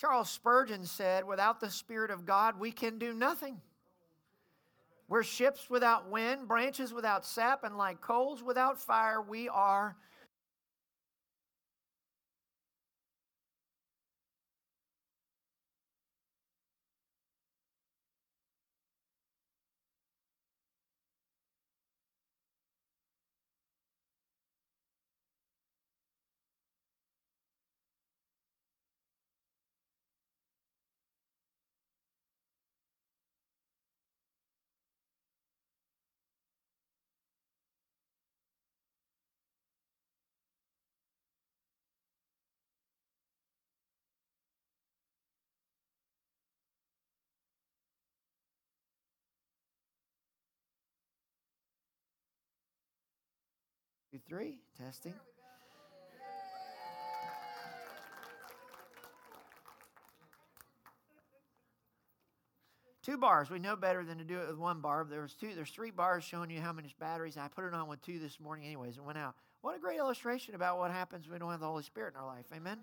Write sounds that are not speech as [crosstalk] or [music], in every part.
Charles Spurgeon said, Without the Spirit of God, we can do nothing. We're ships without wind, branches without sap, and like coals without fire, we are Two, three, testing. Two bars. We know better than to do it with one bar. There's two. There's three bars showing you how many batteries. I put it on with two this morning, anyways. It went out. What a great illustration about what happens when we don't have the Holy Spirit in our life. Amen.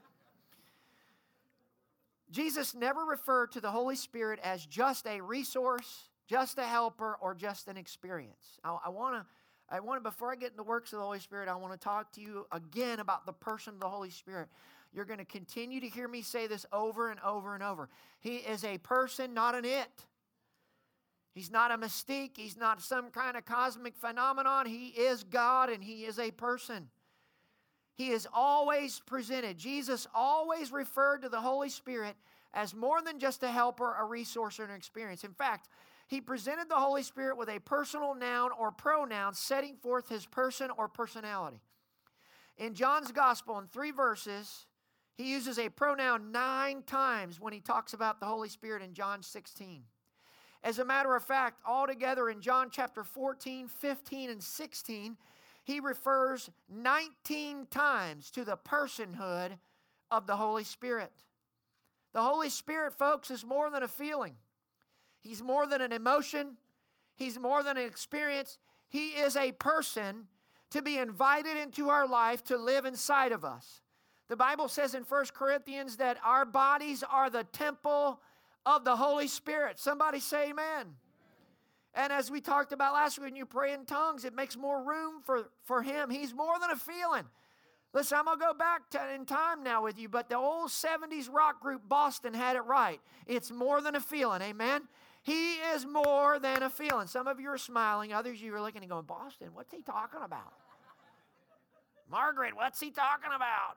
Jesus never referred to the Holy Spirit as just a resource, just a helper, or just an experience. I, I want to I want to, before I get into the works of the Holy Spirit, I want to talk to you again about the person of the Holy Spirit. You're going to continue to hear me say this over and over and over. He is a person, not an it. He's not a mystique. He's not some kind of cosmic phenomenon. He is God and He is a person. He is always presented. Jesus always referred to the Holy Spirit as more than just a helper, a resource, or an experience. In fact, he presented the Holy Spirit with a personal noun or pronoun setting forth his person or personality. In John's Gospel, in three verses, he uses a pronoun nine times when he talks about the Holy Spirit in John 16. As a matter of fact, altogether in John chapter 14, 15, and 16, he refers 19 times to the personhood of the Holy Spirit. The Holy Spirit, folks, is more than a feeling. He's more than an emotion, He's more than an experience. He is a person to be invited into our life to live inside of us. The Bible says in 1 Corinthians that our bodies are the temple of the Holy Spirit. Somebody say amen. And as we talked about last week, when you pray in tongues, it makes more room for, for Him. He's more than a feeling. Listen, I'm going to go back to, in time now with you, but the old 70s rock group Boston had it right. It's more than a feeling, amen? He is more than a feeling. Some of you are smiling, others you are looking and going, Boston, what's he talking about? [laughs] Margaret, what's he talking about?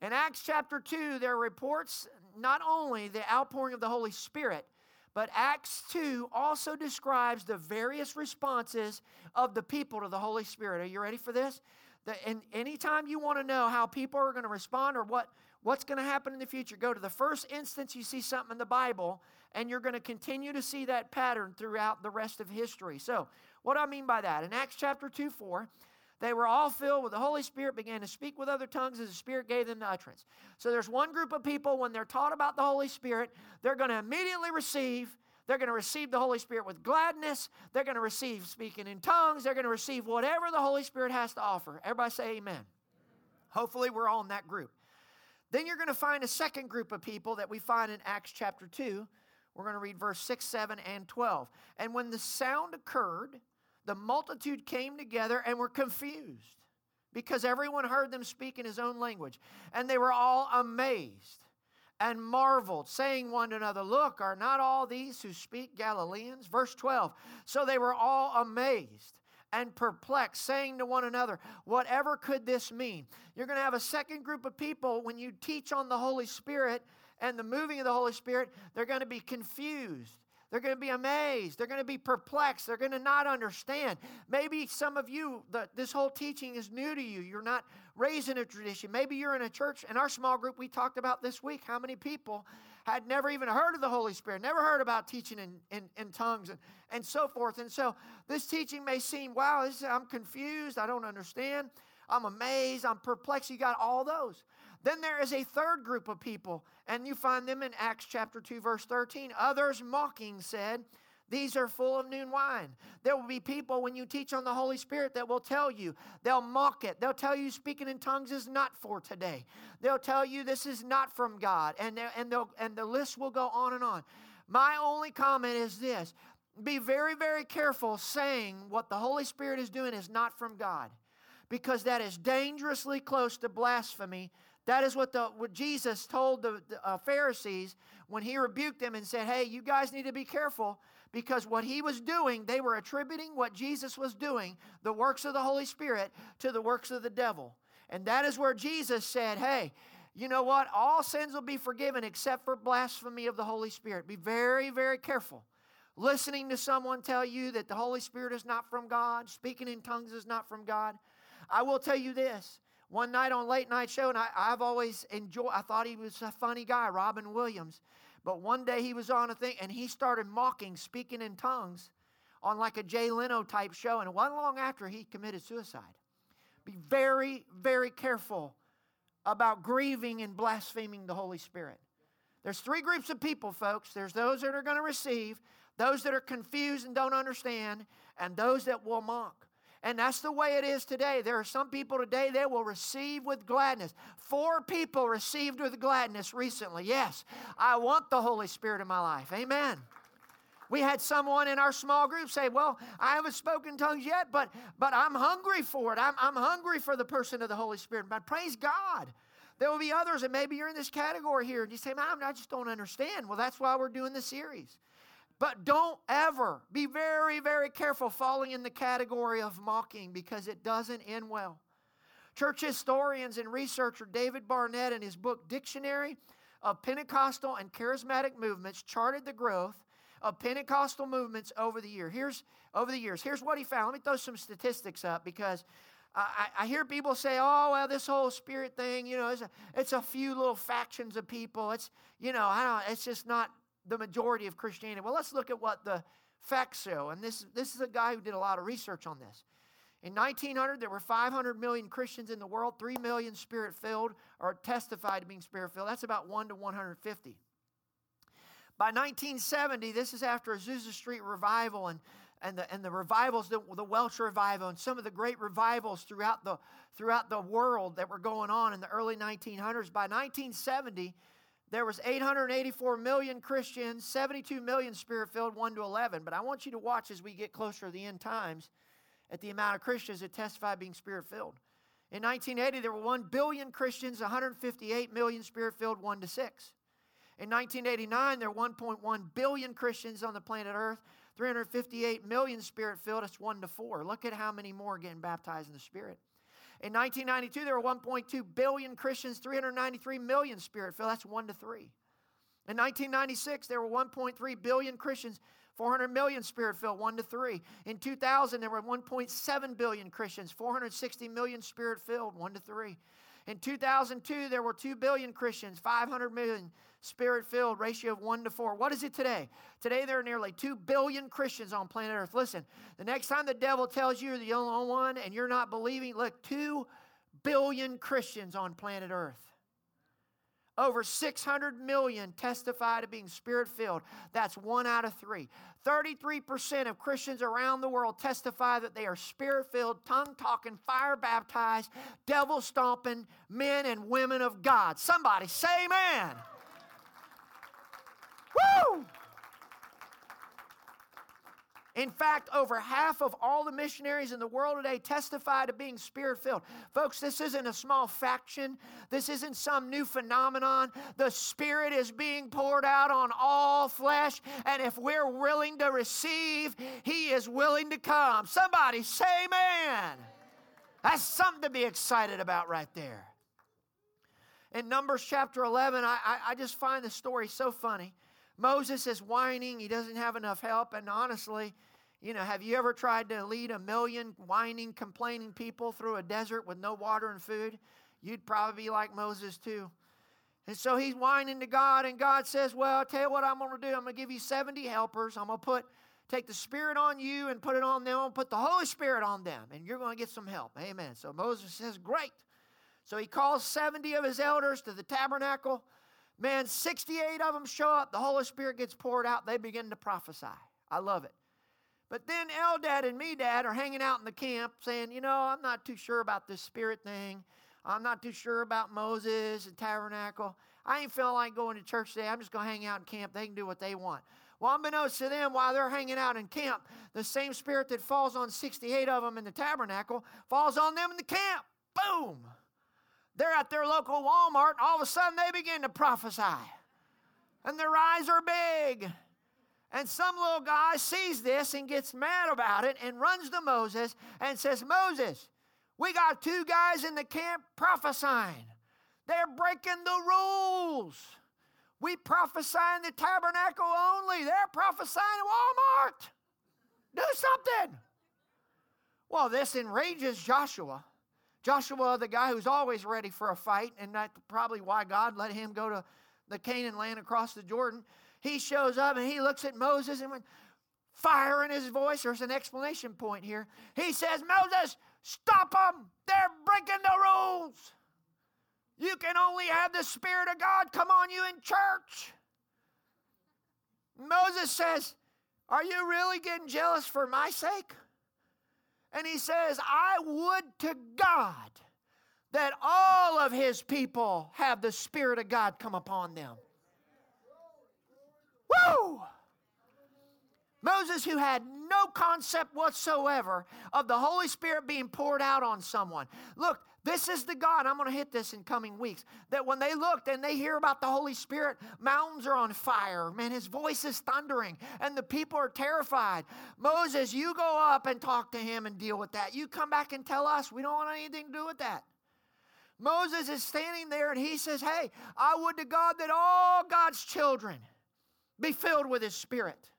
In Acts chapter 2, there are reports not only the outpouring of the Holy Spirit, but Acts 2 also describes the various responses of the people to the Holy Spirit. Are you ready for this? The, and anytime you want to know how people are going to respond or what, what's going to happen in the future, go to the first instance you see something in the Bible, and you're going to continue to see that pattern throughout the rest of history. So, what do I mean by that? In Acts chapter 2 4, they were all filled with the Holy Spirit, began to speak with other tongues as the Spirit gave them the utterance. So, there's one group of people, when they're taught about the Holy Spirit, they're going to immediately receive they're going to receive the Holy Spirit with gladness. They're going to receive speaking in tongues. They're going to receive whatever the Holy Spirit has to offer. Everybody say amen. amen. Hopefully, we're all in that group. Then you're going to find a second group of people that we find in Acts chapter 2. We're going to read verse 6, 7, and 12. And when the sound occurred, the multitude came together and were confused because everyone heard them speak in his own language. And they were all amazed and marveled, saying one to another, Look, are not all these who speak Galileans? Verse 12. So they were all amazed and perplexed, saying to one another, Whatever could this mean? You're going to have a second group of people when you teach on the Holy Spirit and the moving of the Holy Spirit, they're going to be confused. They're going to be amazed. They're going to be perplexed. They're going to not understand. Maybe some of you, the, this whole teaching is new to you. You're not raised in a tradition. Maybe you're in a church. In our small group, we talked about this week how many people had never even heard of the Holy Spirit, never heard about teaching in, in, in tongues and, and so forth. And so this teaching may seem, wow, this, I'm confused. I don't understand. I'm amazed. I'm perplexed. You got all those. Then there is a third group of people, and you find them in Acts chapter 2, verse 13. Others mocking said, These are full of new wine. There will be people when you teach on the Holy Spirit that will tell you, they'll mock it. They'll tell you speaking in tongues is not for today. They'll tell you this is not from God. And, and, they'll, and the list will go on and on. My only comment is this be very, very careful saying what the Holy Spirit is doing is not from God because that is dangerously close to blasphemy. That is what, the, what Jesus told the, the uh, Pharisees when he rebuked them and said, Hey, you guys need to be careful because what he was doing, they were attributing what Jesus was doing, the works of the Holy Spirit, to the works of the devil. And that is where Jesus said, Hey, you know what? All sins will be forgiven except for blasphemy of the Holy Spirit. Be very, very careful. Listening to someone tell you that the Holy Spirit is not from God, speaking in tongues is not from God. I will tell you this. One night on late night show, and I, have always enjoyed, I thought he was a funny guy, Robin Williams. But one day he was on a thing and he started mocking, speaking in tongues on like a Jay Leno type show. And one long after he committed suicide. Be very, very careful about grieving and blaspheming the Holy Spirit. There's three groups of people, folks. There's those that are going to receive, those that are confused and don't understand, and those that will mock. And that's the way it is today. There are some people today they will receive with gladness. Four people received with gladness recently. Yes, I want the Holy Spirit in my life. Amen. We had someone in our small group say, Well, I haven't spoken tongues yet, but, but I'm hungry for it. I'm, I'm hungry for the person of the Holy Spirit. But praise God. There will be others, and maybe you're in this category here, and you say, Man, I just don't understand. Well, that's why we're doing the series. But don't ever be very, very careful falling in the category of mocking because it doesn't end well. Church historians and researcher David Barrett, in his book Dictionary of Pentecostal and Charismatic Movements, charted the growth of Pentecostal movements over the year. Here's over the years. Here's what he found. Let me throw some statistics up because I, I, hear people say, "Oh, well, this whole spirit thing, you know, it's a, it's a few little factions of people. It's, you know, I don't. It's just not the majority of Christianity. Well, let's look at what the facts show. And this, this is a guy who did a lot of research on this. In 1900, there were 500 million Christians in the world, 3 million spirit filled or testified to being spirit filled. That's about 1 to 150. By 1970, this is after Azusa Street revival and, and, the, and the revivals, the, the Welsh revival, and some of the great revivals throughout the, throughout the world that were going on in the early 1900s. By 1970, there was 884 million Christians, 72 million spirit-filled, 1 to 11. But I want you to watch as we get closer to the end times at the amount of Christians that testify being spirit-filled. In 1980, there were 1 billion Christians, 158 million spirit-filled, 1 to 6. In 1989, there were 1.1 billion Christians on the planet Earth, 358 million spirit-filled, it's 1 to 4. Look at how many more are getting baptized in the Spirit. In 1992, there were 1.2 billion Christians, 393 million spirit filled. That's 1 to 3. In 1996, there were 1.3 billion Christians, 400 million spirit filled, 1 to 3. In 2000, there were 1.7 billion Christians, 460 million spirit filled, 1 to 3. In 2002, there were 2 billion Christians, 500 million spirit filled, ratio of 1 to 4. What is it today? Today, there are nearly 2 billion Christians on planet Earth. Listen, the next time the devil tells you you're the only one and you're not believing, look, 2 billion Christians on planet Earth. Over 600 million testify to being spirit filled. That's one out of three. 33% of Christians around the world testify that they are spirit filled, tongue talking, fire baptized, devil stomping men and women of God. Somebody say amen. Woo! In fact, over half of all the missionaries in the world today testify to being spirit filled. Folks, this isn't a small faction. This isn't some new phenomenon. The Spirit is being poured out on all flesh. And if we're willing to receive, He is willing to come. Somebody say, Amen. That's something to be excited about right there. In Numbers chapter 11, I, I, I just find the story so funny. Moses is whining, he doesn't have enough help, and honestly, you know, have you ever tried to lead a million whining, complaining people through a desert with no water and food? You'd probably be like Moses too. And so he's whining to God, and God says, Well, I'll tell you what I'm going to do. I'm going to give you 70 helpers. I'm going to put take the Spirit on you and put it on them, and put the Holy Spirit on them, and you're going to get some help. Amen. So Moses says, Great. So he calls 70 of his elders to the tabernacle Man, 68 of them show up. The Holy Spirit gets poured out. They begin to prophesy. I love it. But then Eldad and Medad are hanging out in the camp saying, you know, I'm not too sure about this spirit thing. I'm not too sure about Moses and tabernacle. I ain't feeling like going to church today. I'm just going to hang out in camp. They can do what they want. Well, unbeknownst to them, while they're hanging out in camp, the same spirit that falls on 68 of them in the tabernacle falls on them in the camp. Boom! They're at their local Walmart, and all of a sudden they begin to prophesy. And their eyes are big. And some little guy sees this and gets mad about it and runs to Moses and says, Moses, we got two guys in the camp prophesying. They're breaking the rules. We prophesy in the tabernacle only. They're prophesying at Walmart. Do something. Well, this enrages Joshua. Joshua, the guy who's always ready for a fight, and that's probably why God let him go to the Canaan land across the Jordan. He shows up and he looks at Moses and with fire in his voice, there's an explanation point here. He says, Moses, stop them. They're breaking the rules. You can only have the Spirit of God come on you in church. Moses says, Are you really getting jealous for my sake? And he says, I would to God that all of his people have the Spirit of God come upon them. Woo! Moses, who had no concept whatsoever of the Holy Spirit being poured out on someone. Look, this is the God, I'm going to hit this in coming weeks, that when they looked and they hear about the Holy Spirit, mountains are on fire. Man, his voice is thundering and the people are terrified. Moses, you go up and talk to him and deal with that. You come back and tell us. We don't want anything to do with that. Moses is standing there and he says, Hey, I would to God that all God's children be filled with his spirit.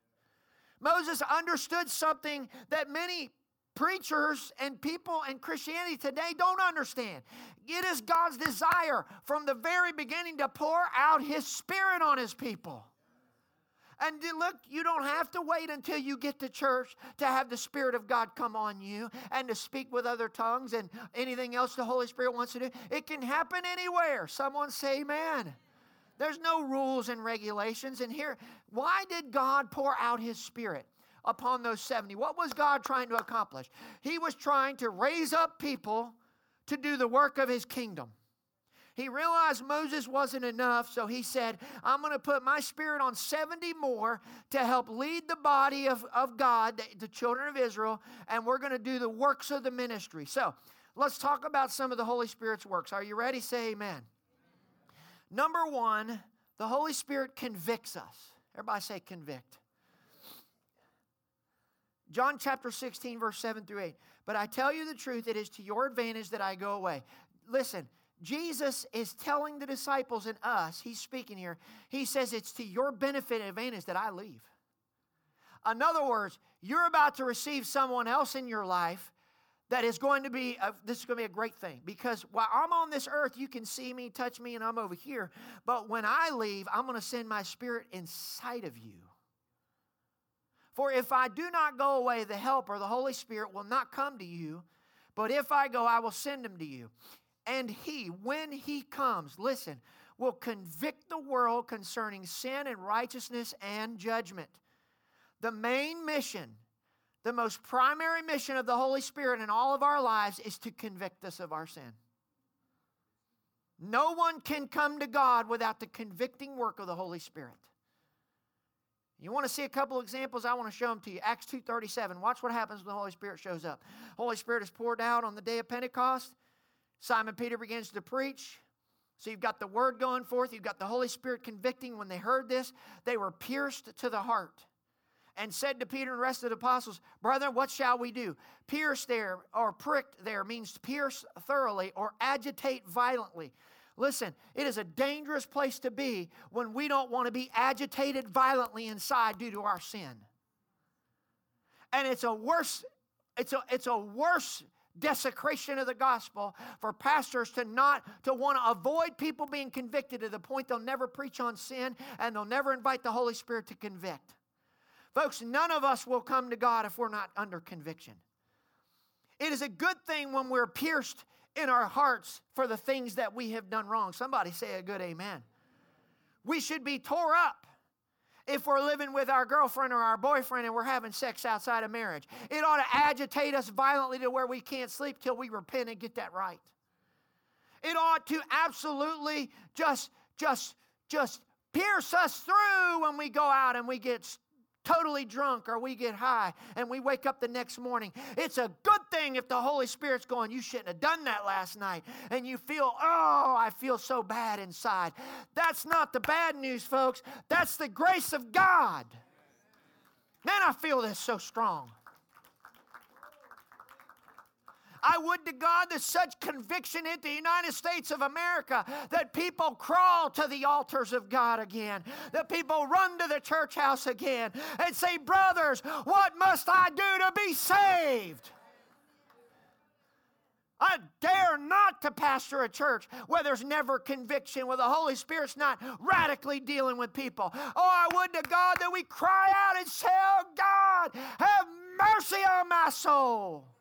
Moses understood something that many preachers and people in Christianity today don't understand. It is God's desire from the very beginning to pour out His Spirit on His people. And look, you don't have to wait until you get to church to have the Spirit of God come on you and to speak with other tongues and anything else the Holy Spirit wants to do. It can happen anywhere. Someone say, Amen. There's no rules and regulations. And here, why did God pour out His Spirit? upon those 70. What was God trying to accomplish? He was trying to raise up people to do the work of his kingdom. He realized Moses wasn't enough, so he said, I'm going to put my spirit on 70 more to help lead the body of, of God, the, the children of Israel, and we're going to do the works of the ministry. So let's talk about some of the Holy Spirit's works. Are you ready? Say amen. Number one, the Holy Spirit convicts us. Everybody say convict. John chapter 16, verse 7 through 8. But I tell you the truth, it is to your advantage that I go away. Listen, Jesus is telling the disciples and us, he's speaking here, he says it's to your benefit and advantage that I leave. In other words, you're about to receive someone else in your life that is going to be, a, this is going to be a great thing because while I'm on this earth, you can see me, touch me, and I'm over here. But when I leave, I'm going to send my spirit inside of you. For if I do not go away, the Helper, the Holy Spirit, will not come to you. But if I go, I will send him to you. And he, when he comes, listen, will convict the world concerning sin and righteousness and judgment. The main mission, the most primary mission of the Holy Spirit in all of our lives is to convict us of our sin. No one can come to God without the convicting work of the Holy Spirit. You want to see a couple examples? I want to show them to you. Acts 2.37. Watch what happens when the Holy Spirit shows up. Holy Spirit is poured out on the day of Pentecost. Simon Peter begins to preach. So you've got the word going forth. You've got the Holy Spirit convicting. When they heard this, they were pierced to the heart and said to Peter and the rest of the apostles, Brethren, what shall we do? Pierce there or pricked there means pierce thoroughly or agitate violently. Listen, it is a dangerous place to be when we don't want to be agitated violently inside due to our sin. And it's a worse, it's a, it's a worse desecration of the gospel for pastors to not to want to avoid people being convicted to the point they'll never preach on sin and they'll never invite the Holy Spirit to convict. Folks, none of us will come to God if we're not under conviction. It is a good thing when we're pierced in our hearts for the things that we have done wrong. Somebody say a good amen. We should be tore up if we're living with our girlfriend or our boyfriend and we're having sex outside of marriage. It ought to agitate us violently to where we can't sleep till we repent and get that right. It ought to absolutely just, just, just pierce us through when we go out and we get totally drunk or we get high and we wake up the next morning. It's a good thing if the Holy Spirit's going, You shouldn't have done that last night. And you feel, Oh, I feel so bad inside. That's not the bad news, folks. That's the grace of God. Man, I feel this so strong. I would to God that such conviction hit the United States of America that people crawl to the altars of God again, that people run to the church house again and say, Brothers, what must I do to be saved? I dare not to pastor a church where there's never conviction, where the Holy Spirit's not radically dealing with people. Oh, I would to God that we cry out and say, Oh God, have mercy on my soul.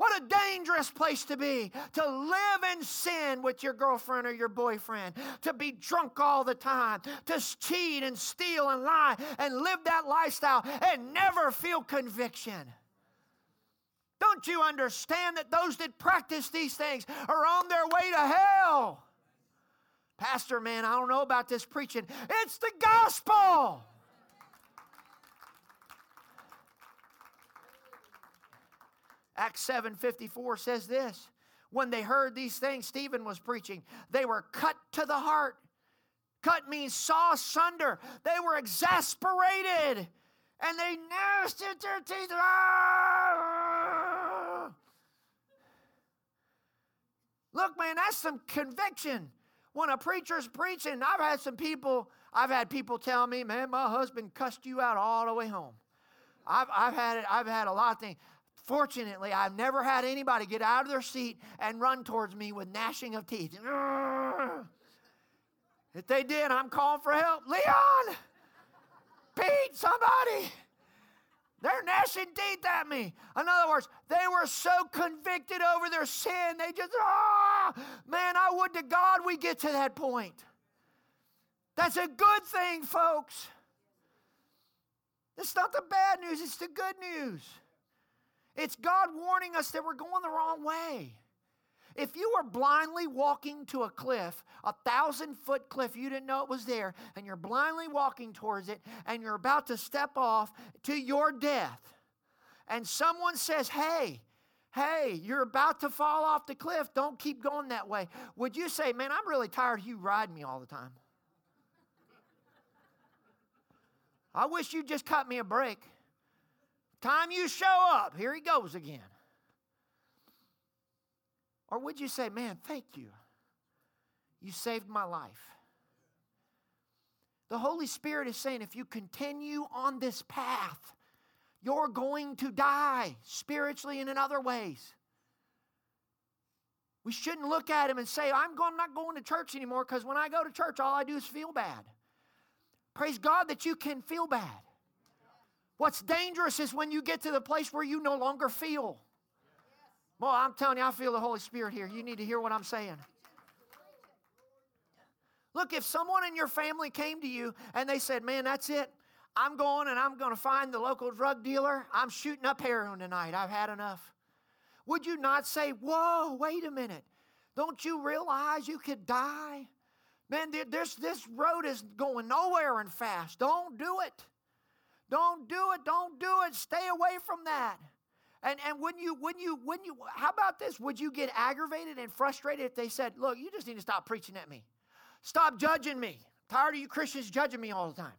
What a dangerous place to be to live in sin with your girlfriend or your boyfriend, to be drunk all the time, to cheat and steal and lie and live that lifestyle and never feel conviction. Don't you understand that those that practice these things are on their way to hell? Pastor, man, I don't know about this preaching. It's the gospel. Acts 7:54 says this. When they heard these things Stephen was preaching, they were cut to the heart. Cut means saw asunder. They were exasperated and they gnashed at their teeth. Ah! Look, man, that's some conviction. When a preacher's preaching, I've had some people, I've had people tell me, man, my husband cussed you out all the way home. I've, I've had it, I've had a lot of things. Fortunately, I've never had anybody get out of their seat and run towards me with gnashing of teeth. [laughs] If they did, I'm calling for help. Leon! Pete, somebody! They're gnashing teeth at me. In other words, they were so convicted over their sin, they just, ah, man, I would to God we get to that point. That's a good thing, folks. It's not the bad news, it's the good news. It's God warning us that we're going the wrong way. If you were blindly walking to a cliff, a thousand foot cliff, you didn't know it was there, and you're blindly walking towards it, and you're about to step off to your death, and someone says, Hey, hey, you're about to fall off the cliff, don't keep going that way, would you say, Man, I'm really tired of you riding me all the time? I wish you'd just cut me a break. Time you show up, here he goes again. Or would you say, Man, thank you. You saved my life. The Holy Spirit is saying, if you continue on this path, you're going to die spiritually and in other ways. We shouldn't look at him and say, I'm, going, not going to church anymore because when I go to church, all I do is feel bad. Praise God that you can feel bad. What's dangerous is when you get to the place where you no longer feel. Well, I'm telling you, I feel the Holy Spirit here. You need to hear what I'm saying. Look, if someone in your family came to you and they said, Man, that's it. I'm going and I'm going to find the local drug dealer. I'm shooting up heroin tonight. I've had enough. Would you not say, Whoa, wait a minute. Don't you realize you could die? Man, this, this road is going nowhere and fast. Don't do it. Don't do it. Don't do it. Stay away from that. And, and wouldn't you, when you, when you, how about this? Would you get aggravated and frustrated if they said, look, you just need to stop preaching at me. Stop judging me. I'm tired of you Christians judging me all the time.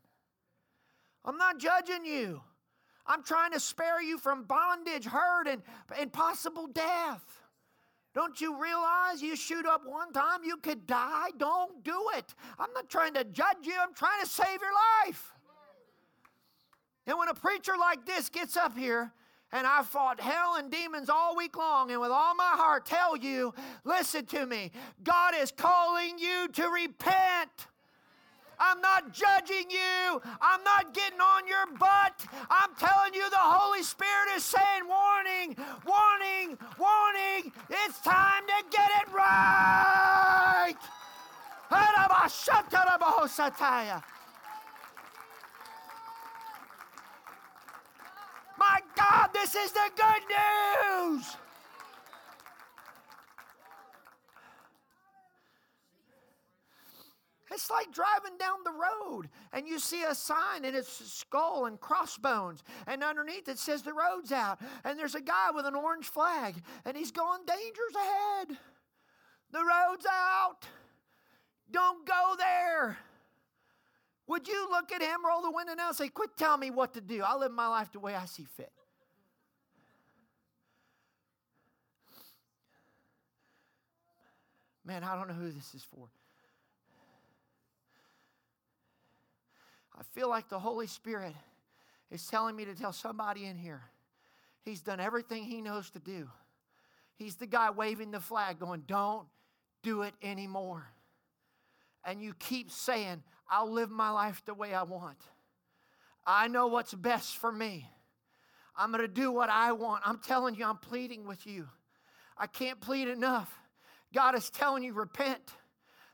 I'm not judging you. I'm trying to spare you from bondage, hurt, and, and possible death. Don't you realize you shoot up one time, you could die? Don't do it. I'm not trying to judge you, I'm trying to save your life. And when a preacher like this gets up here, and I fought hell and demons all week long, and with all my heart tell you, listen to me, God is calling you to repent. I'm not judging you. I'm not getting on your butt. I'm telling you, the Holy Spirit is saying, warning, warning, warning. It's time to get it right. My God, this is the good news. It's like driving down the road and you see a sign and it's skull and crossbones, and underneath it says the road's out. And there's a guy with an orange flag and he's going, Danger's ahead. The road's out. Don't go there. Would you look at him, roll the window down, and say, Quit telling me what to do? I'll live my life the way I see fit. Man, I don't know who this is for. I feel like the Holy Spirit is telling me to tell somebody in here he's done everything he knows to do. He's the guy waving the flag, going, Don't do it anymore. And you keep saying, I'll live my life the way I want. I know what's best for me. I'm going to do what I want. I'm telling you, I'm pleading with you. I can't plead enough. God is telling you, repent.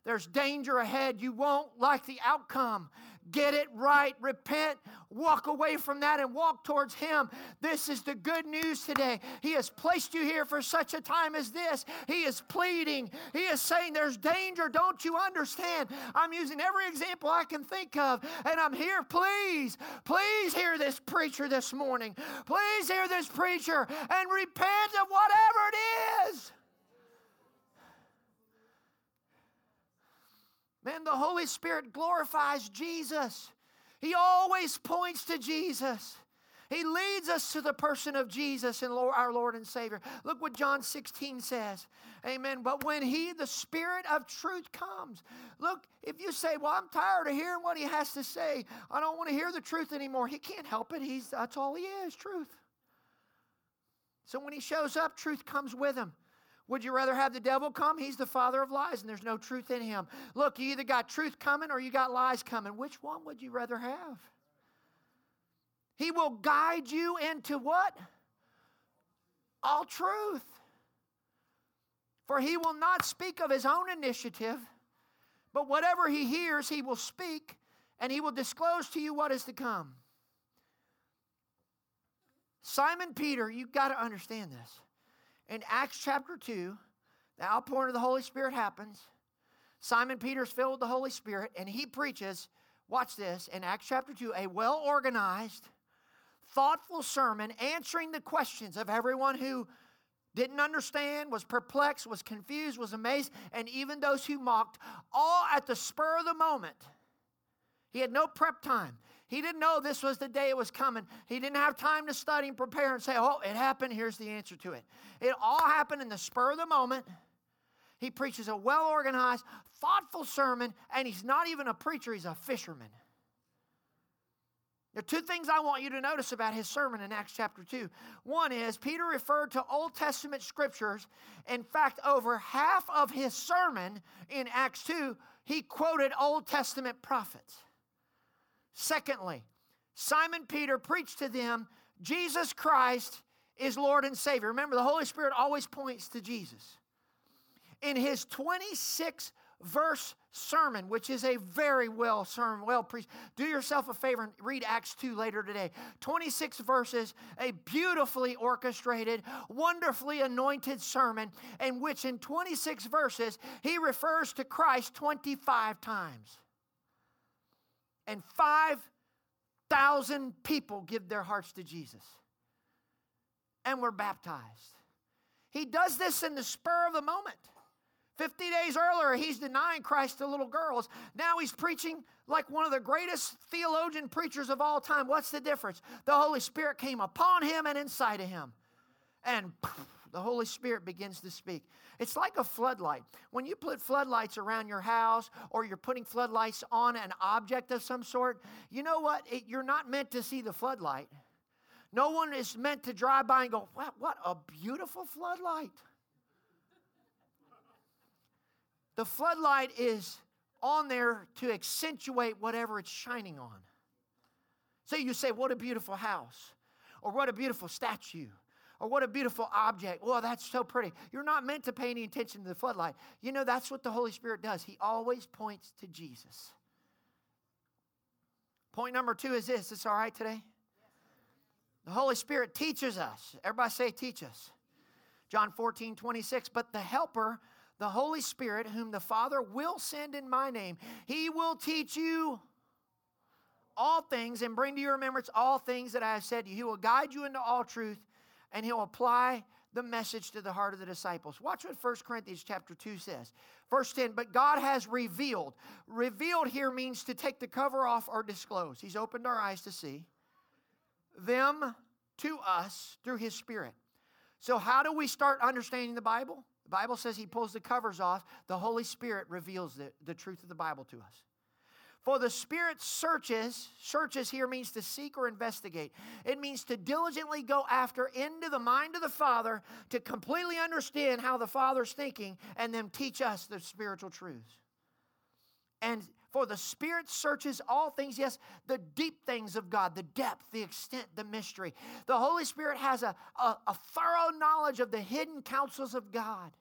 There's danger ahead. You won't like the outcome. Get it right, repent, walk away from that and walk towards Him. This is the good news today. He has placed you here for such a time as this. He is pleading, He is saying, There's danger. Don't you understand? I'm using every example I can think of, and I'm here. Please, please hear this preacher this morning. Please hear this preacher and repent of whatever it is. Man, the Holy Spirit glorifies Jesus. He always points to Jesus. He leads us to the person of Jesus and our Lord and Savior. Look what John 16 says. Amen. But when He, the Spirit of truth, comes, look, if you say, Well, I'm tired of hearing what He has to say, I don't want to hear the truth anymore, He can't help it. He's, that's all He is truth. So when He shows up, truth comes with Him. Would you rather have the devil come? He's the father of lies and there's no truth in him. Look, you either got truth coming or you got lies coming. Which one would you rather have? He will guide you into what? All truth. For he will not speak of his own initiative, but whatever he hears, he will speak, and he will disclose to you what is to come. Simon Peter, you've got to understand this in Acts chapter 2, the outpouring of the Holy Spirit happens. Simon Peter's filled with the Holy Spirit, and he preaches, watch this, in Acts chapter 2, a well organized, thoughtful sermon answering the questions of everyone who didn't understand, was perplexed, was confused, was amazed, and even those who mocked, all at the spur of the moment. He had no prep time. He didn't know this was the day it was coming. He didn't have time to study and prepare and say, oh, it happened. Here's the answer to it. It all happened in the spur of the moment. He preaches a well organized, thoughtful sermon, and he's not even a preacher, he's a fisherman. There are two things I want you to notice about his sermon in Acts chapter 2. One is Peter referred to Old Testament scriptures. In fact, over half of his sermon in Acts 2, he quoted Old Testament prophets. Secondly, Simon Peter preached to them Jesus Christ is Lord and Savior. Remember, the Holy Spirit always points to Jesus. In his 26 verse sermon, which is a very well sermon, well preached. Do yourself a favor and read Acts 2 later today. 26 verses, a beautifully orchestrated, wonderfully anointed sermon, in which in 26 verses he refers to Christ 25 times and 5,000 people give their hearts to Jesus and were baptized. He does this in the spur of the moment. 50 days earlier, he's denying Christ to little girls. Now he's preaching like one of the greatest theologian preachers of all time. What's the difference? The Holy Spirit came upon him and inside of him. And the Holy Spirit begins to speak. It's like a floodlight. When you put floodlights around your house or you're putting floodlights on an object of some sort, you know what? It, you're not meant to see the floodlight. No one is meant to drive by and go, wow, what a beautiful floodlight. The floodlight is on there to accentuate whatever it's shining on. So you say, what a beautiful house, or what a beautiful statue, or what a beautiful object. Well, that's so pretty. You're not meant to pay any attention to the floodlight. You know, that's what the Holy Spirit does. He always points to Jesus. Point number two is this. It's all right today? The Holy Spirit teaches us. Everybody say, teach us. John 14, 26. But the Helper, the Holy Spirit, whom the Father will send in my name, he will teach you all things and bring to your remembrance all things that I have said to you. He will guide you into all truth and he'll apply the message to the heart of the disciples. Watch what 1 Corinthians chapter 2 says. Verse 10, but God has revealed. Revealed here means to take the cover off or disclose. He's opened our eyes to see them to us through his spirit. So, how do we start understanding the Bible? The Bible says he pulls the covers off. The Holy Spirit reveals the, the truth of the Bible to us. For the Spirit searches, searches here means to seek or investigate. It means to diligently go after into the mind of the Father to completely understand how the Father's thinking and then teach us the spiritual truths. And for the Spirit searches all things, yes, the deep things of God, the depth, the extent, the mystery. The Holy Spirit has a, a, a thorough knowledge of the hidden counsels of God.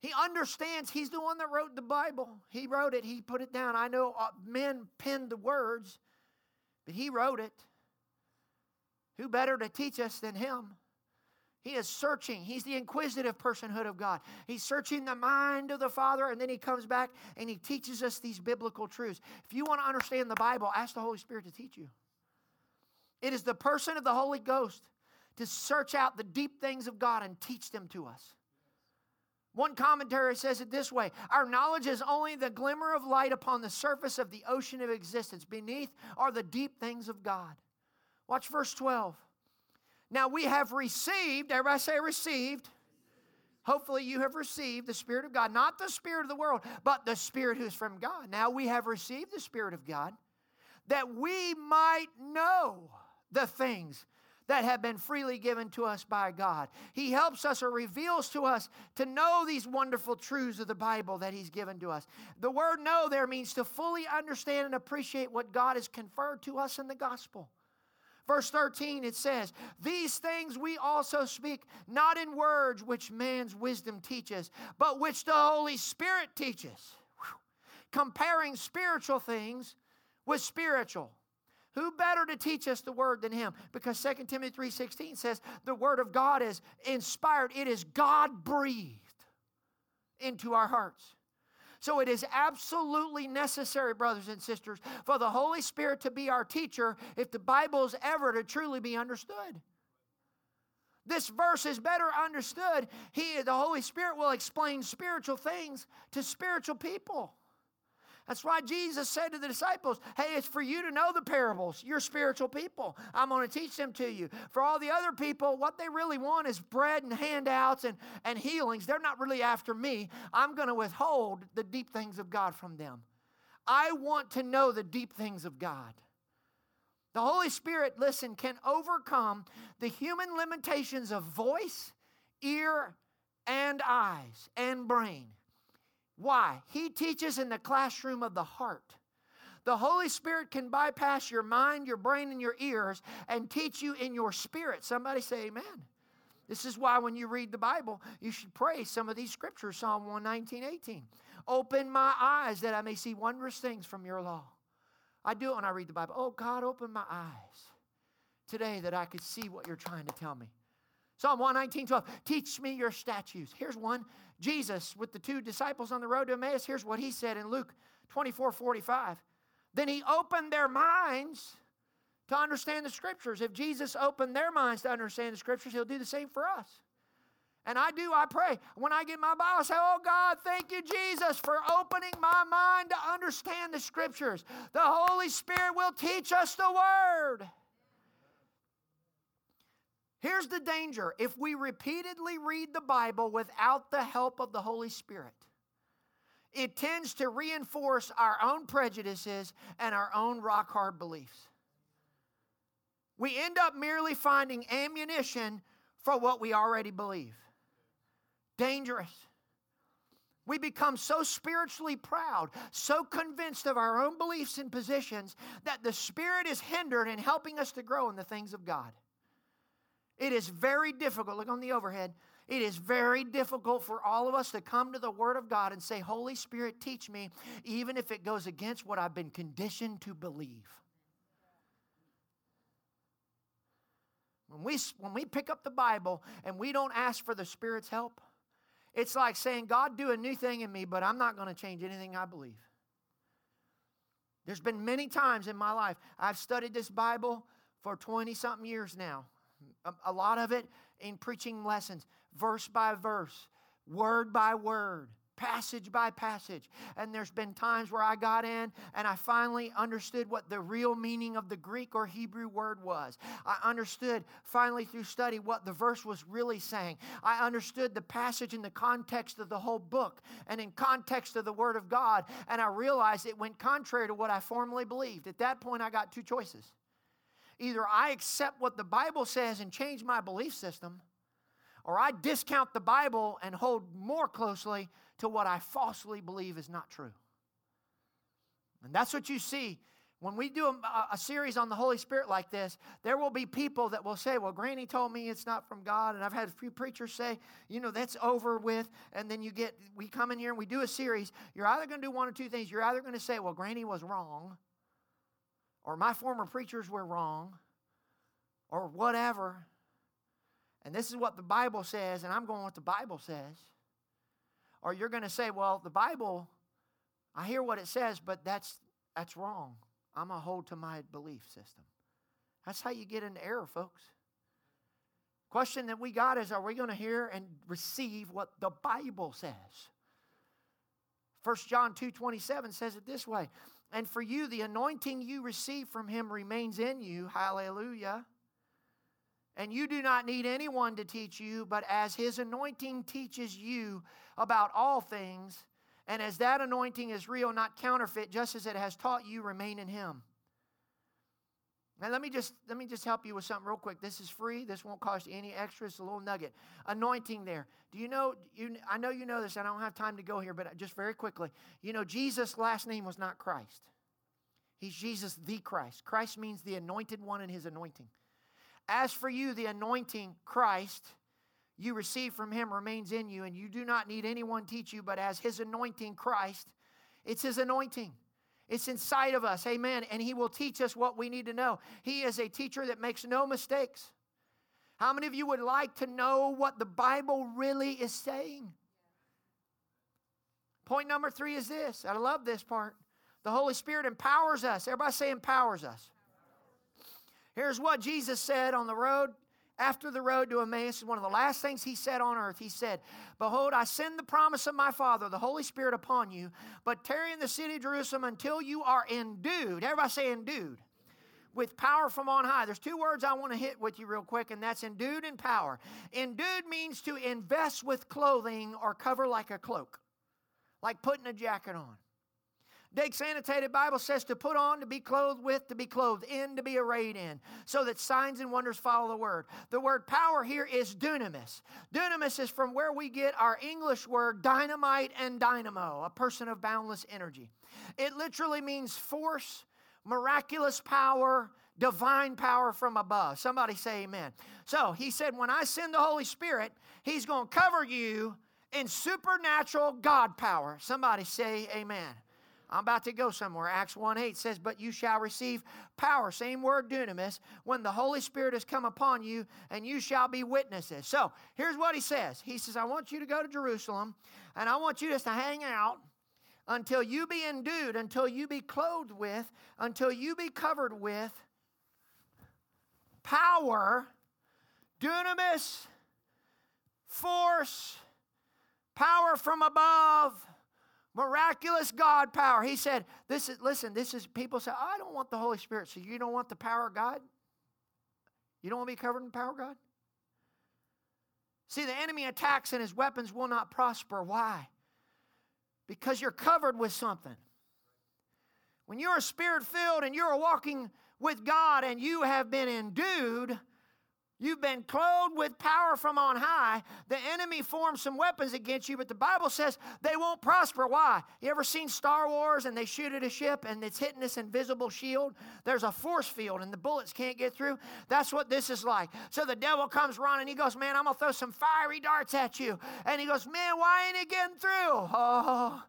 He understands he's the one that wrote the Bible. He wrote it, he put it down. I know uh, men penned the words, but he wrote it. Who better to teach us than him? He is searching. He's the inquisitive personhood of God. He's searching the mind of the Father, and then he comes back and he teaches us these biblical truths. If you want to understand the Bible, ask the Holy Spirit to teach you. It is the person of the Holy Ghost to search out the deep things of God and teach them to us. One commentary says it this way Our knowledge is only the glimmer of light upon the surface of the ocean of existence. Beneath are the deep things of God. Watch verse 12. Now we have received, everybody say received. Hopefully, you have received the Spirit of God, not the Spirit of the world, but the Spirit who's from God. Now we have received the Spirit of God that we might know the things that have been freely given to us by God. He helps us or reveals to us to know these wonderful truths of the Bible that He's given to us. The word know there means to fully understand and appreciate what God has conferred to us in the gospel. Verse 13, it says, These things we also speak, not in words which man's wisdom teaches, but which the Holy Spirit teaches, Whew. comparing spiritual things with spiritual. Who better to teach us the word than him? Because 2 Timothy 3:16 says the word of God is inspired. It is God breathed into our hearts. So it is absolutely necessary, brothers and sisters, for the Holy Spirit to be our teacher if the Bible is ever to truly be understood. This verse is better understood. He, the Holy Spirit will explain spiritual things to spiritual people. That's why Jesus said to the disciples, Hey, it's for you to know the parables. You're spiritual people. I'm going to teach them to you. For all the other people, what they really want is bread and handouts and, and healings. They're not really after me. I'm going to withhold the deep things of God from them. I want to know the deep things of God. The Holy Spirit, listen, can overcome the human limitations of voice, ear, and eyes and brain. Why? He teaches in the classroom of the heart. The Holy Spirit can bypass your mind, your brain, and your ears and teach you in your spirit. Somebody say, Amen. This is why when you read the Bible, you should pray some of these scriptures Psalm 119, 18. Open my eyes that I may see wondrous things from your law. I do it when I read the Bible. Oh, God, open my eyes today that I could see what you're trying to tell me. Psalm 119, 12. Teach me your statutes. Here's one. Jesus with the two disciples on the road to Emmaus. Here's what he said in Luke 24, 45. Then he opened their minds to understand the scriptures. If Jesus opened their minds to understand the scriptures, he'll do the same for us. And I do, I pray. When I get my Bible, I say, Oh God, thank you, Jesus, for opening my mind to understand the scriptures. The Holy Spirit will teach us the word. Here's the danger if we repeatedly read the Bible without the help of the Holy Spirit, it tends to reinforce our own prejudices and our own rock hard beliefs. We end up merely finding ammunition for what we already believe. Dangerous. We become so spiritually proud, so convinced of our own beliefs and positions that the Spirit is hindered in helping us to grow in the things of God. It is very difficult. Look on the overhead. It is very difficult for all of us to come to the Word of God and say, Holy Spirit, teach me, even if it goes against what I've been conditioned to believe. When we, when we pick up the Bible and we don't ask for the Spirit's help, it's like saying, God, do a new thing in me, but I'm not going to change anything I believe. There's been many times in my life, I've studied this Bible for 20 something years now. A, lot of it in preaching lessons, verse by verse, word by word passage by passage. And there's been times where I got in and I finally understood what the real meaning of the Greek or Hebrew word was. I understood finally through study what the verse was really saying. I understood the passage in the context of the whole book and in context of the Word of God. And I realized it went contrary to what I formerly believed. At that point, I got two choices. Either I accept what the Bible says and change my belief system, or I discount the Bible and hold more closely to what I falsely believe is not true. And that's what you see. When we do a, a, series on the Holy Spirit like this, there will be people that will say, Well, Granny told me it's not from God. And I've had a few preachers say, You know, that's over with. And then you get, we come in here and we do a series. You're either going to do one or two things. You're either going to say, Well, Granny was wrong, or my former preachers were wrong, or whatever. And this is what the Bible says, and I'm going what the Bible says. Or you're going to say, well, the Bible, I hear what it says, but that's, that's wrong. I'm going to hold to my belief system. That's how you get into error, folks. Question that we got is are we going to hear and receive what the Bible says? 1 John 2:27 says it this way, and for you the anointing you receive from him remains in you. Hallelujah. And you do not need anyone to teach you, but as his anointing teaches you about all things, and as that anointing is real, not counterfeit, just as it has taught you, remain in him. Now let me just let me just help you with something real quick. This is free. This won't cost you any extra. It's a little nugget. Anointing there. Do you know you I know you know this. I don't have time to go here, but just very quickly. You know Jesus' last name was not Christ. He's Jesus the Christ. Christ means the anointed one and his anointing. As for you, the anointing, Christ, you receive from him remains in you, and you do not need anyone teach you, but as his anointing, Christ, it's his anointing. It's inside of us. Amen. And he will teach us what we need to know. He is a teacher that makes no mistakes. How many of you would like to know what the Bible really is saying? Point number three is this. I love this part. The Holy Spirit empowers us. Everybody say empowers us. Here's what Jesus said on the road after the road to Emmaus. One of the last things he said on earth. He said, Behold, I send the promise of my Father, the Holy Spirit, upon you, but tarry in the city of Jerusalem until you are endued. Everybody say endued. With power from on high. There's two words I want to hit with you real quick, and that's endued and power. Endued means to invest with clothing or cover like a cloak, like putting a jacket on. Dake's Annotated Bible says to put on, to be clothed with, to be clothed in, to be arrayed in, so that signs and wonders follow the word. The word power here is dunamis. Dunamis is from where we get our English word dynamite and dynamo, a person of boundless energy. It literally means force, miraculous power, divine power from above. Somebody say amen. So he said, When I send the Holy Spirit, he's going to cover you in supernatural God power. Somebody say amen. I'm about to go somewhere. Acts 1 8 says, But you shall receive power, same word dunamis, when the Holy Spirit has come upon you, and you shall be witnesses. So here's what he says He says, I want you to go to Jerusalem, and I want you just to hang out until you be endued, until you be clothed with, until you be covered with power, dunamis, force, power from above miraculous God power. He said, This is, listen, this is, people say, I don't want the Holy Spirit. So you don't want the power of God? You don't want to be covered in the power of God? See, the enemy attacks and his weapons will not prosper. Why? Because you're covered with something. When you're spirit filled and you're walking with God and you have been endued, You've been clothed with power from on high. The enemy forms some weapons against you, but the Bible says they won't prosper. Why? You ever seen Star Wars and they shoot at a ship and it's hitting this invisible shield? There's a force field and the bullets can't get through. That's what this is like. So the devil comes running. He goes, Man, I'm going to throw some fiery darts at you. And he goes, Man, why ain't it getting through? Oh,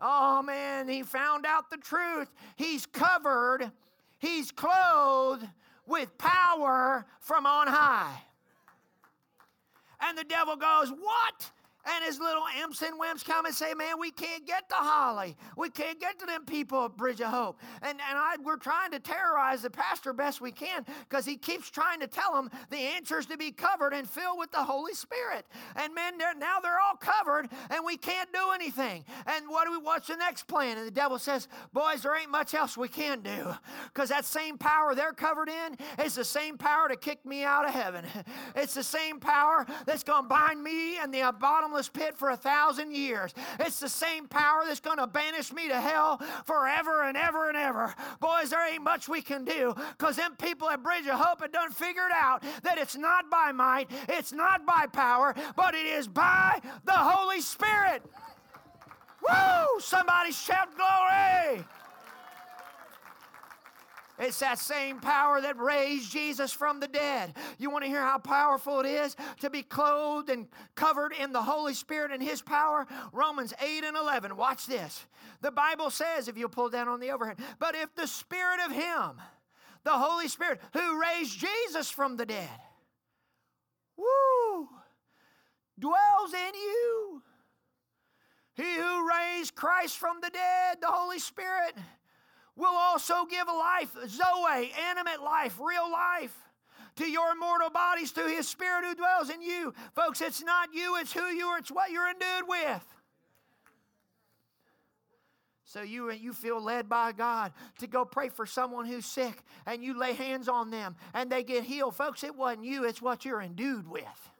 oh man, he found out the truth. He's covered, he's clothed with power from on high. And the devil goes, What? And his little imps and wimps come and say, Man, we can't get to Holly. We can't get to them people at Bridge of Hope. And, and I, we're trying to terrorize the pastor best we can because he keeps trying to tell them the answers to be covered and filled with the Holy Spirit. And men, they're, now they're all covered and we can't do anything. And what do we, what's the next plan? And the devil says, Boys, there ain't much else we can do because that same power they're covered in is the same power to kick me out of heaven. [laughs] It's the same power that's going to bind me and the bottom bottomless pit for a thousand years. It's the same power that's going to banish me to hell forever and ever and ever. Boys, there ain't much we can do because them people at Bridge of Hope have done figured out that it's not by might, it's not by power, but it is by the Holy Spirit. Woo! Somebody shout glory! It's that same power that raised Jesus from the dead. You want to hear how powerful it is to be clothed and covered in the Holy Spirit and His power? Romans 8 and 11. Watch this. The Bible says, if you'll pull down on the overhead, but if the Spirit of Him, the Holy Spirit, who raised Jesus from the dead, woo, dwells in you. He who raised Christ from the dead, the Holy Spirit, will also give life, Zoe, animate life, real life, to your immortal bodies through his spirit who dwells in you. Folks, it's not you, it's who you are, it's what you're endued with. So you, you feel led by God to go pray for someone who's sick and you lay hands on them and they get healed. Folks, it wasn't you, it's what you're endued with.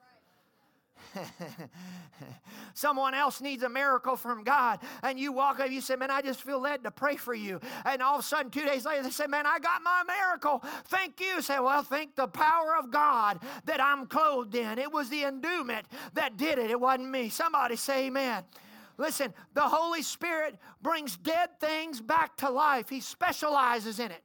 [laughs] Someone else needs a miracle from God, and you walk up, you say, Man, I just feel led to pray for you. And all of a sudden, two days later, they say, Man, I got my miracle. Thank you. Say, Well, thank the power of God that I'm clothed in. It was the endowment that did it, it wasn't me. Somebody say, Amen. Listen, the Holy Spirit brings dead things back to life, He specializes in it.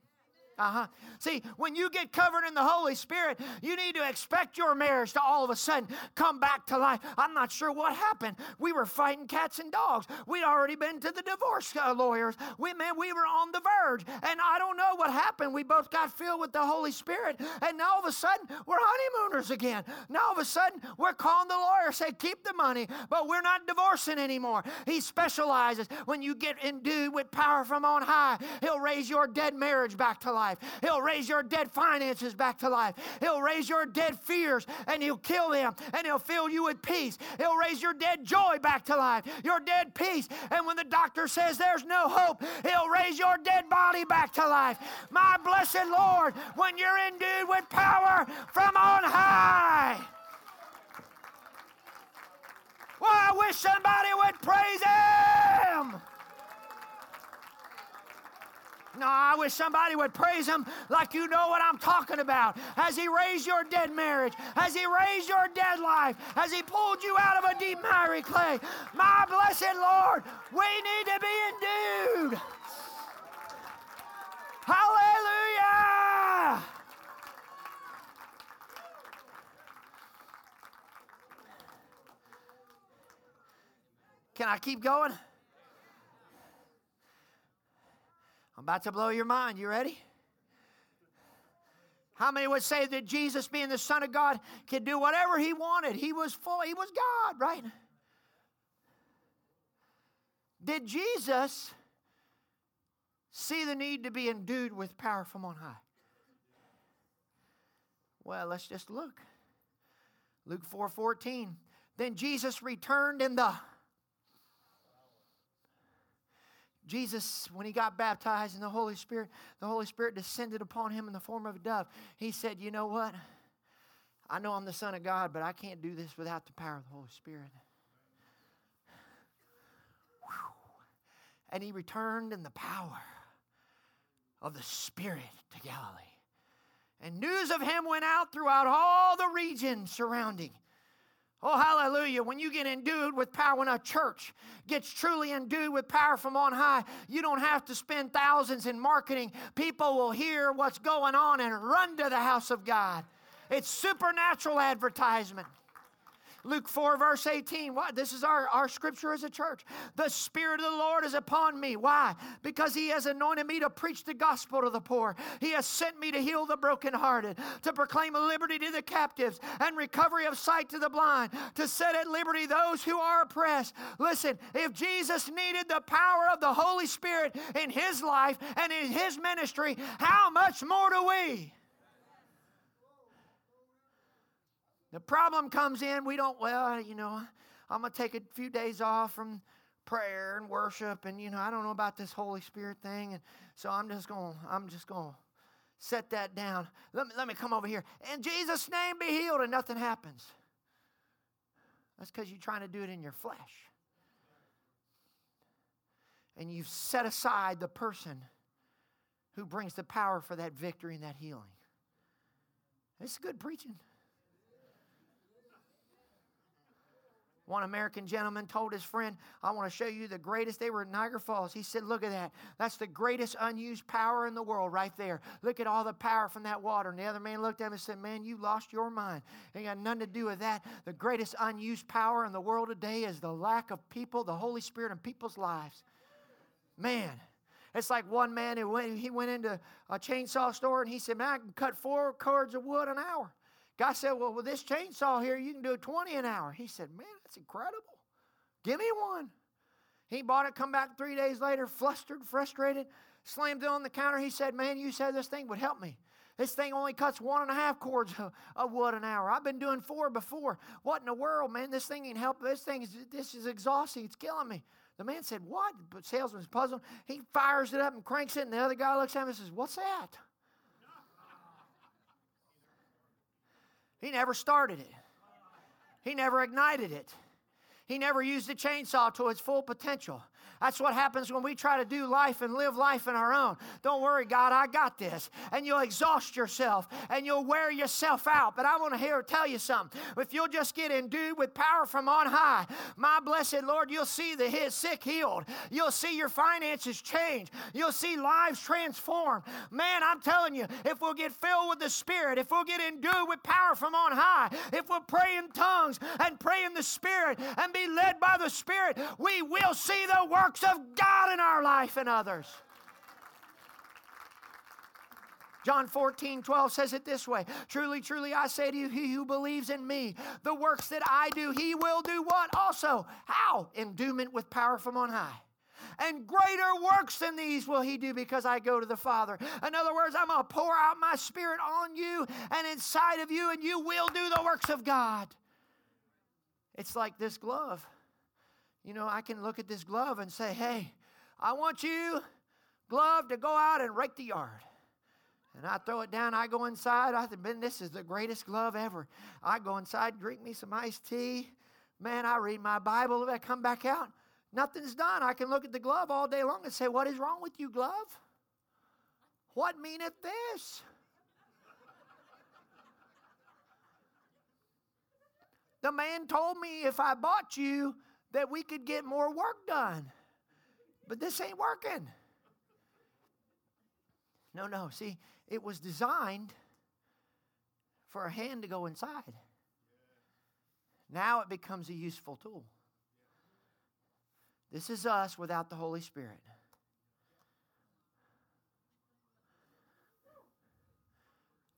Uh huh. See, when you get covered in the Holy Spirit, you need to expect your marriage to all of a sudden come back to life. I'm not sure what happened. We were fighting cats and dogs. We'd already been to the divorce uh, lawyers. We man, we were on the verge, and I don't know what happened. We both got filled with the Holy Spirit, and now all of a sudden we're honeymooners again. Now all of a sudden we're calling the lawyer, say keep the money, but we're not divorcing anymore. He specializes when you get endued with power from on high. He'll raise your dead marriage back to life. He'll raise your dead finances back to life. He'll raise your dead fears and he'll kill them and he'll fill you with peace. He'll raise your dead joy back to life, your dead peace. And when the doctor says there's no hope, he'll raise your dead body back to life. My blessed Lord, when you're endued with power from on high. Well, I wish somebody would praise him. No, I wish somebody would praise him like you know what I'm talking about. Has he raised your dead marriage? Has he raised your dead life? Has he pulled you out of a deep miry clay? My blessed Lord, we need to be endued. Hallelujah! Can I keep going? I'm about to blow your mind. You ready? How many would say that Jesus, being the Son of God, could do whatever he wanted? He was full, he was God, right? Did Jesus see the need to be endued with power from on high? Well, let's just look. Luke 4 14. Then Jesus returned in the Jesus, when he got baptized in the Holy Spirit, the Holy Spirit descended upon him in the form of a dove. He said, You know what? I know I'm the Son of God, but I can't do this without the power of the Holy Spirit. Whew. And he returned in the power of the Spirit to Galilee. And news of him went out throughout all the region surrounding. Oh, hallelujah. When you get endued with power, when a church gets truly endued with power from on high, you don't have to spend thousands in marketing. People will hear what's going on and run to the house of God. It's supernatural advertisement. Luke 4, verse 18. What? This is our, our scripture as a church. The Spirit of the Lord is upon me. Why? Because He has anointed me to preach the gospel to the poor. He has sent me to heal the brokenhearted, to proclaim liberty to the captives and recovery of sight to the blind, to set at liberty those who are oppressed. Listen, if Jesus needed the power of the Holy Spirit in His life and in His ministry, how much more do we? The problem comes in, we don't, well, you know, I'm going to take a few days off from prayer and worship and you know, I don't know about this Holy Spirit thing and so I'm just going to I'm just going to set that down. Let me, let me come over here. In Jesus name be healed and nothing happens. That's cuz you're trying to do it in your flesh. And you've set aside the person who brings the power for that victory and that healing. It's good preaching. One American gentleman told his friend, I want to show you the greatest. They were Niagara Falls. He said, Look at that. That's the greatest unused power in the world right there. Look at all the power from that water. And the other man looked at him and said, Man, you lost your mind. It got nothing to do with that. The greatest unused power in the world today is the lack of people, the Holy Spirit in people's lives. Man. It's like one man who went, he went into a chainsaw store and he said, Man, I can cut four cords of wood an hour. God said, Well, with this chainsaw here, you can do 20 an hour. He said, Man, that's incredible. Give me one. He bought it, come back three days later, flustered, frustrated, slammed it on the counter. He said, Man, you said this thing would help me. This thing only cuts one and a half cords [laughs] of wood an hour. I've been doing four before. What in the world, man? This thing ain't helping. This thing is this is exhausting. It's killing me. The man said, What? But salesman's puzzled. He fires it up and cranks it, and the other guy looks at him and says, What's that? He never started it, he never ignited it. He never used the chainsaw to its full potential. That's what happens when we try to do life and live life in our own. Don't worry, God, I got this. And you'll exhaust yourself and you'll wear yourself out. But I want to hear tell you something. If you'll just get endued with power from on high, my blessed Lord, you'll see the sick healed. You'll see your finances change. You'll see lives transformed. Man, I'm telling you, if we'll get filled with the Spirit, if we'll get endued with power from on high, if we'll pray in tongues and pray in the Spirit and be led by the Spirit, we will see the work works of God in our life and others. John 14, 12 says it this way Truly, truly, I say to you, he who believes in me, the works that I do, he will do what? Also, how? Endowment with power from on high. And greater works than these will he do because I go to the Father. In other words, I'm going to pour out my spirit on you and inside of you, and you will do the works of God. It's like this glove you know, I can look at this glove and say, hey, I want you, glove, to go out and rake the yard. And I throw it down, I go inside. I said, Ben, this is the greatest glove ever. I go inside, drink me some iced tea. Man, I read my Bible. I come back out, nothing's done. I can look at the glove all day long and say, What is wrong with you, glove? What meaneth this? the man told me if I bought you, that we could get more work done. But this ain't working. No, no. See, it was designed for a hand to go inside. Now it becomes a useful tool. This is us without the Holy Spirit.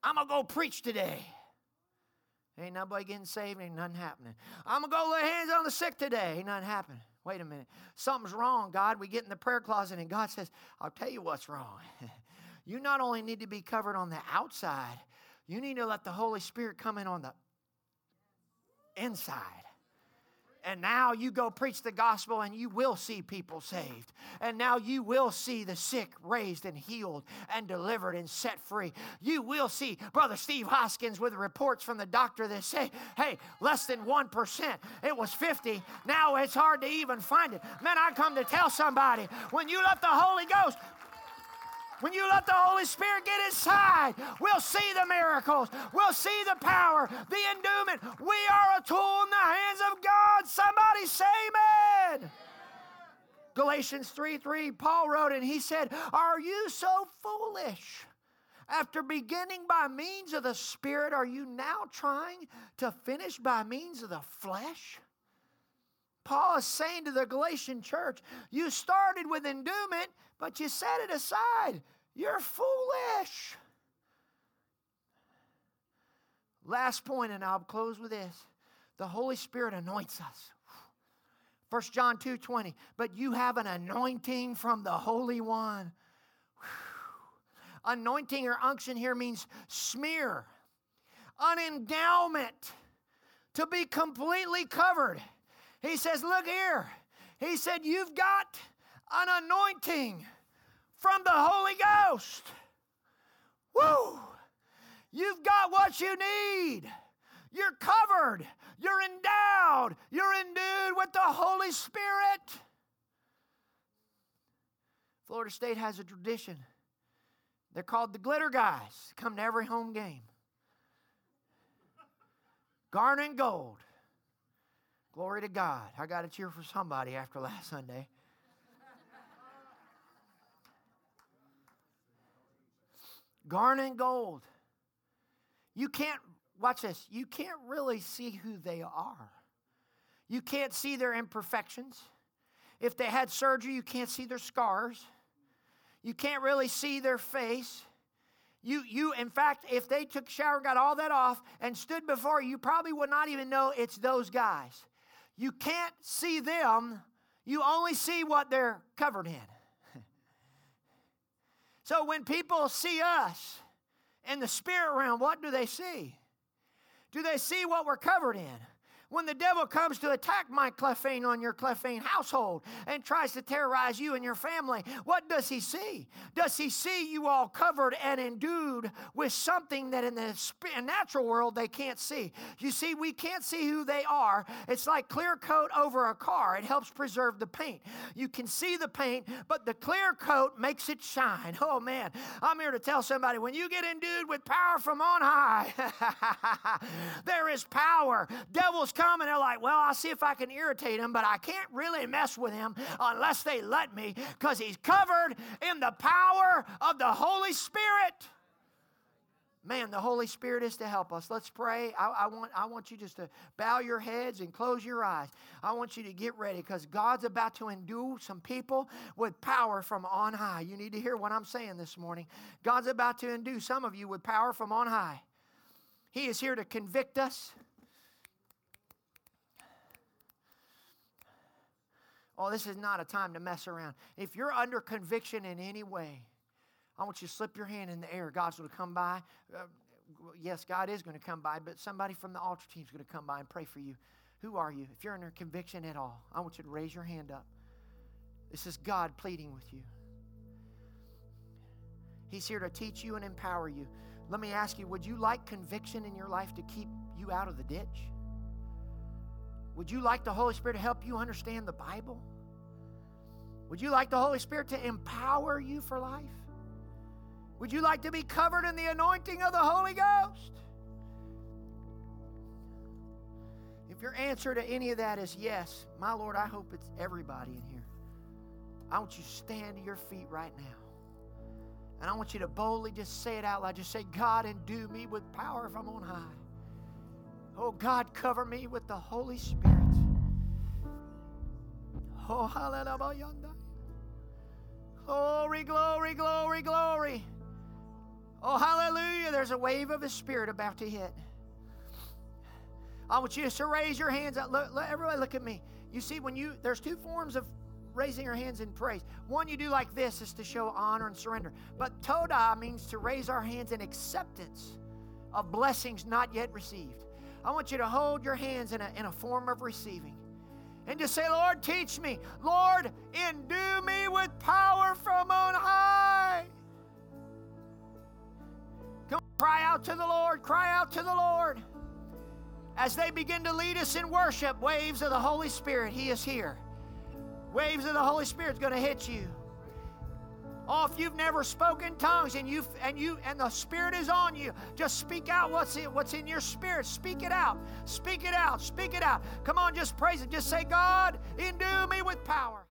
I'm going to go preach today. Ain't nobody getting saved, ain't nothing happening. I'm going to go lay hands on the sick today. Ain't nothing happening. Wait a minute. Something's wrong, God. We get in the prayer closet and God says, I'll tell you what's wrong. [laughs] you not only need to be covered on the outside, you need to let the Holy Spirit come in on the inside. And now you go preach the gospel and you will see people saved. And now you will see the sick raised and healed and delivered and set free. You will see Brother Steve Hoskins with reports from the doctor that say, hey, less than 1%. It was 50. Now it's hard to even find it. Man, I come to tell somebody when you let the Holy Ghost when you let the Holy Spirit get inside, we'll see the miracles. We'll see the power, the endowment. We are a tool in the hands of God. Somebody say amen. Galatians 3 3, Paul wrote and he said, Are you so foolish? After beginning by means of the Spirit, are you now trying to finish by means of the flesh? Paul is saying to the Galatian church, You started with endowment, but you set it aside. You're foolish. Last point, and I'll close with this. The Holy Spirit anoints us. 1 John 2 20. But you have an anointing from the Holy One. Anointing or unction here means smear, an endowment to be completely covered. He says, Look here. He said, You've got an anointing from the Holy Ghost. Woo! You've got what you need. You're covered. You're endowed. You're endued with the Holy Spirit. Florida State has a tradition. They're called the glitter guys. Come to every home game. Garnet and gold. Glory to God. I got to cheer for somebody after last Sunday. Garnet and gold. You can't, watch this, you can't really see who they are. You can't see their imperfections. If they had surgery, you can't see their scars. You can't really see their face. You, you, in fact, if they took shower, got all that off, and stood before you, you probably would not even know it's those guys. You can't see them, you only see what they're covered in. So when people see us in the spirit realm, what do they see? Do they see what we're covered in? When the devil comes to attack my Clefane on your Clefane household and tries to terrorize you and your family, what does he see? Does he see you all covered and endued with something that in the natural world they can't see? You see, we can't see who they are. It's like clear coat over a car, it helps preserve the paint. You can see the paint, but the clear coat makes it shine. Oh man, I'm here to tell somebody when you get endued with power from on high, [laughs] there is power. Devils come and they're like, well, I'll see if I can irritate him, but I can't really mess with him unless they let me because he's covered in the power of the Holy Spirit. Man, the Holy Spirit is to help us. Let's pray. I, I, want, I want you just to bow your heads and close your eyes. I want you to get ready because God's about to endue some people with power from on high. You need to hear what I'm saying this morning. God's about to endue some of you with power from on high. He is here to convict us. Oh, this is not a time to mess around. If you're under conviction in any way, I want you to slip your hand in the air. God's going to come by. Uh, yes, God is going to come by, but somebody from the altar team is going to come by and pray for you. Who are you? If you're under conviction at all, I want you to raise your hand up. This is God pleading with you. He's here to teach you and empower you. Let me ask you would you like conviction in your life to keep you out of the ditch? Would you like the Holy Spirit to help you understand the Bible? Would you like the Holy Spirit to empower you for life? Would you like to be covered in the anointing of the Holy Ghost? If your answer to any of that is yes, my Lord, I hope it's everybody in here. I want you to stand to your feet right now. And I want you to boldly just say it out loud. Just say, God, endue me with power from on high. Oh God, cover me with the Holy Spirit. Oh, hallelujah. Glory, glory, glory, glory. Oh, hallelujah. There's a wave of His Spirit about to hit. I want you to raise your hands. Look, look, everybody, look at me. You see, when you, there's two forms of raising your hands in praise. One you do like this is to show honor and surrender. But toda means to raise our hands in acceptance of blessings not yet received. I want you to hold your hands in a, in a form of receiving and just say, Lord, teach me. Lord, endue me with power from on high. Come cry out to the Lord, cry out to the Lord. As they begin to lead us in worship, waves of the Holy Spirit, He is here. Waves of the Holy Spirit is going to hit you. Oh, if you've never spoken tongues and you and you and the Spirit is on you, just speak out what's in, what's in your spirit. Speak it out. Speak it out. Speak it out. Come on, just praise it. Just say, God, endue me with power.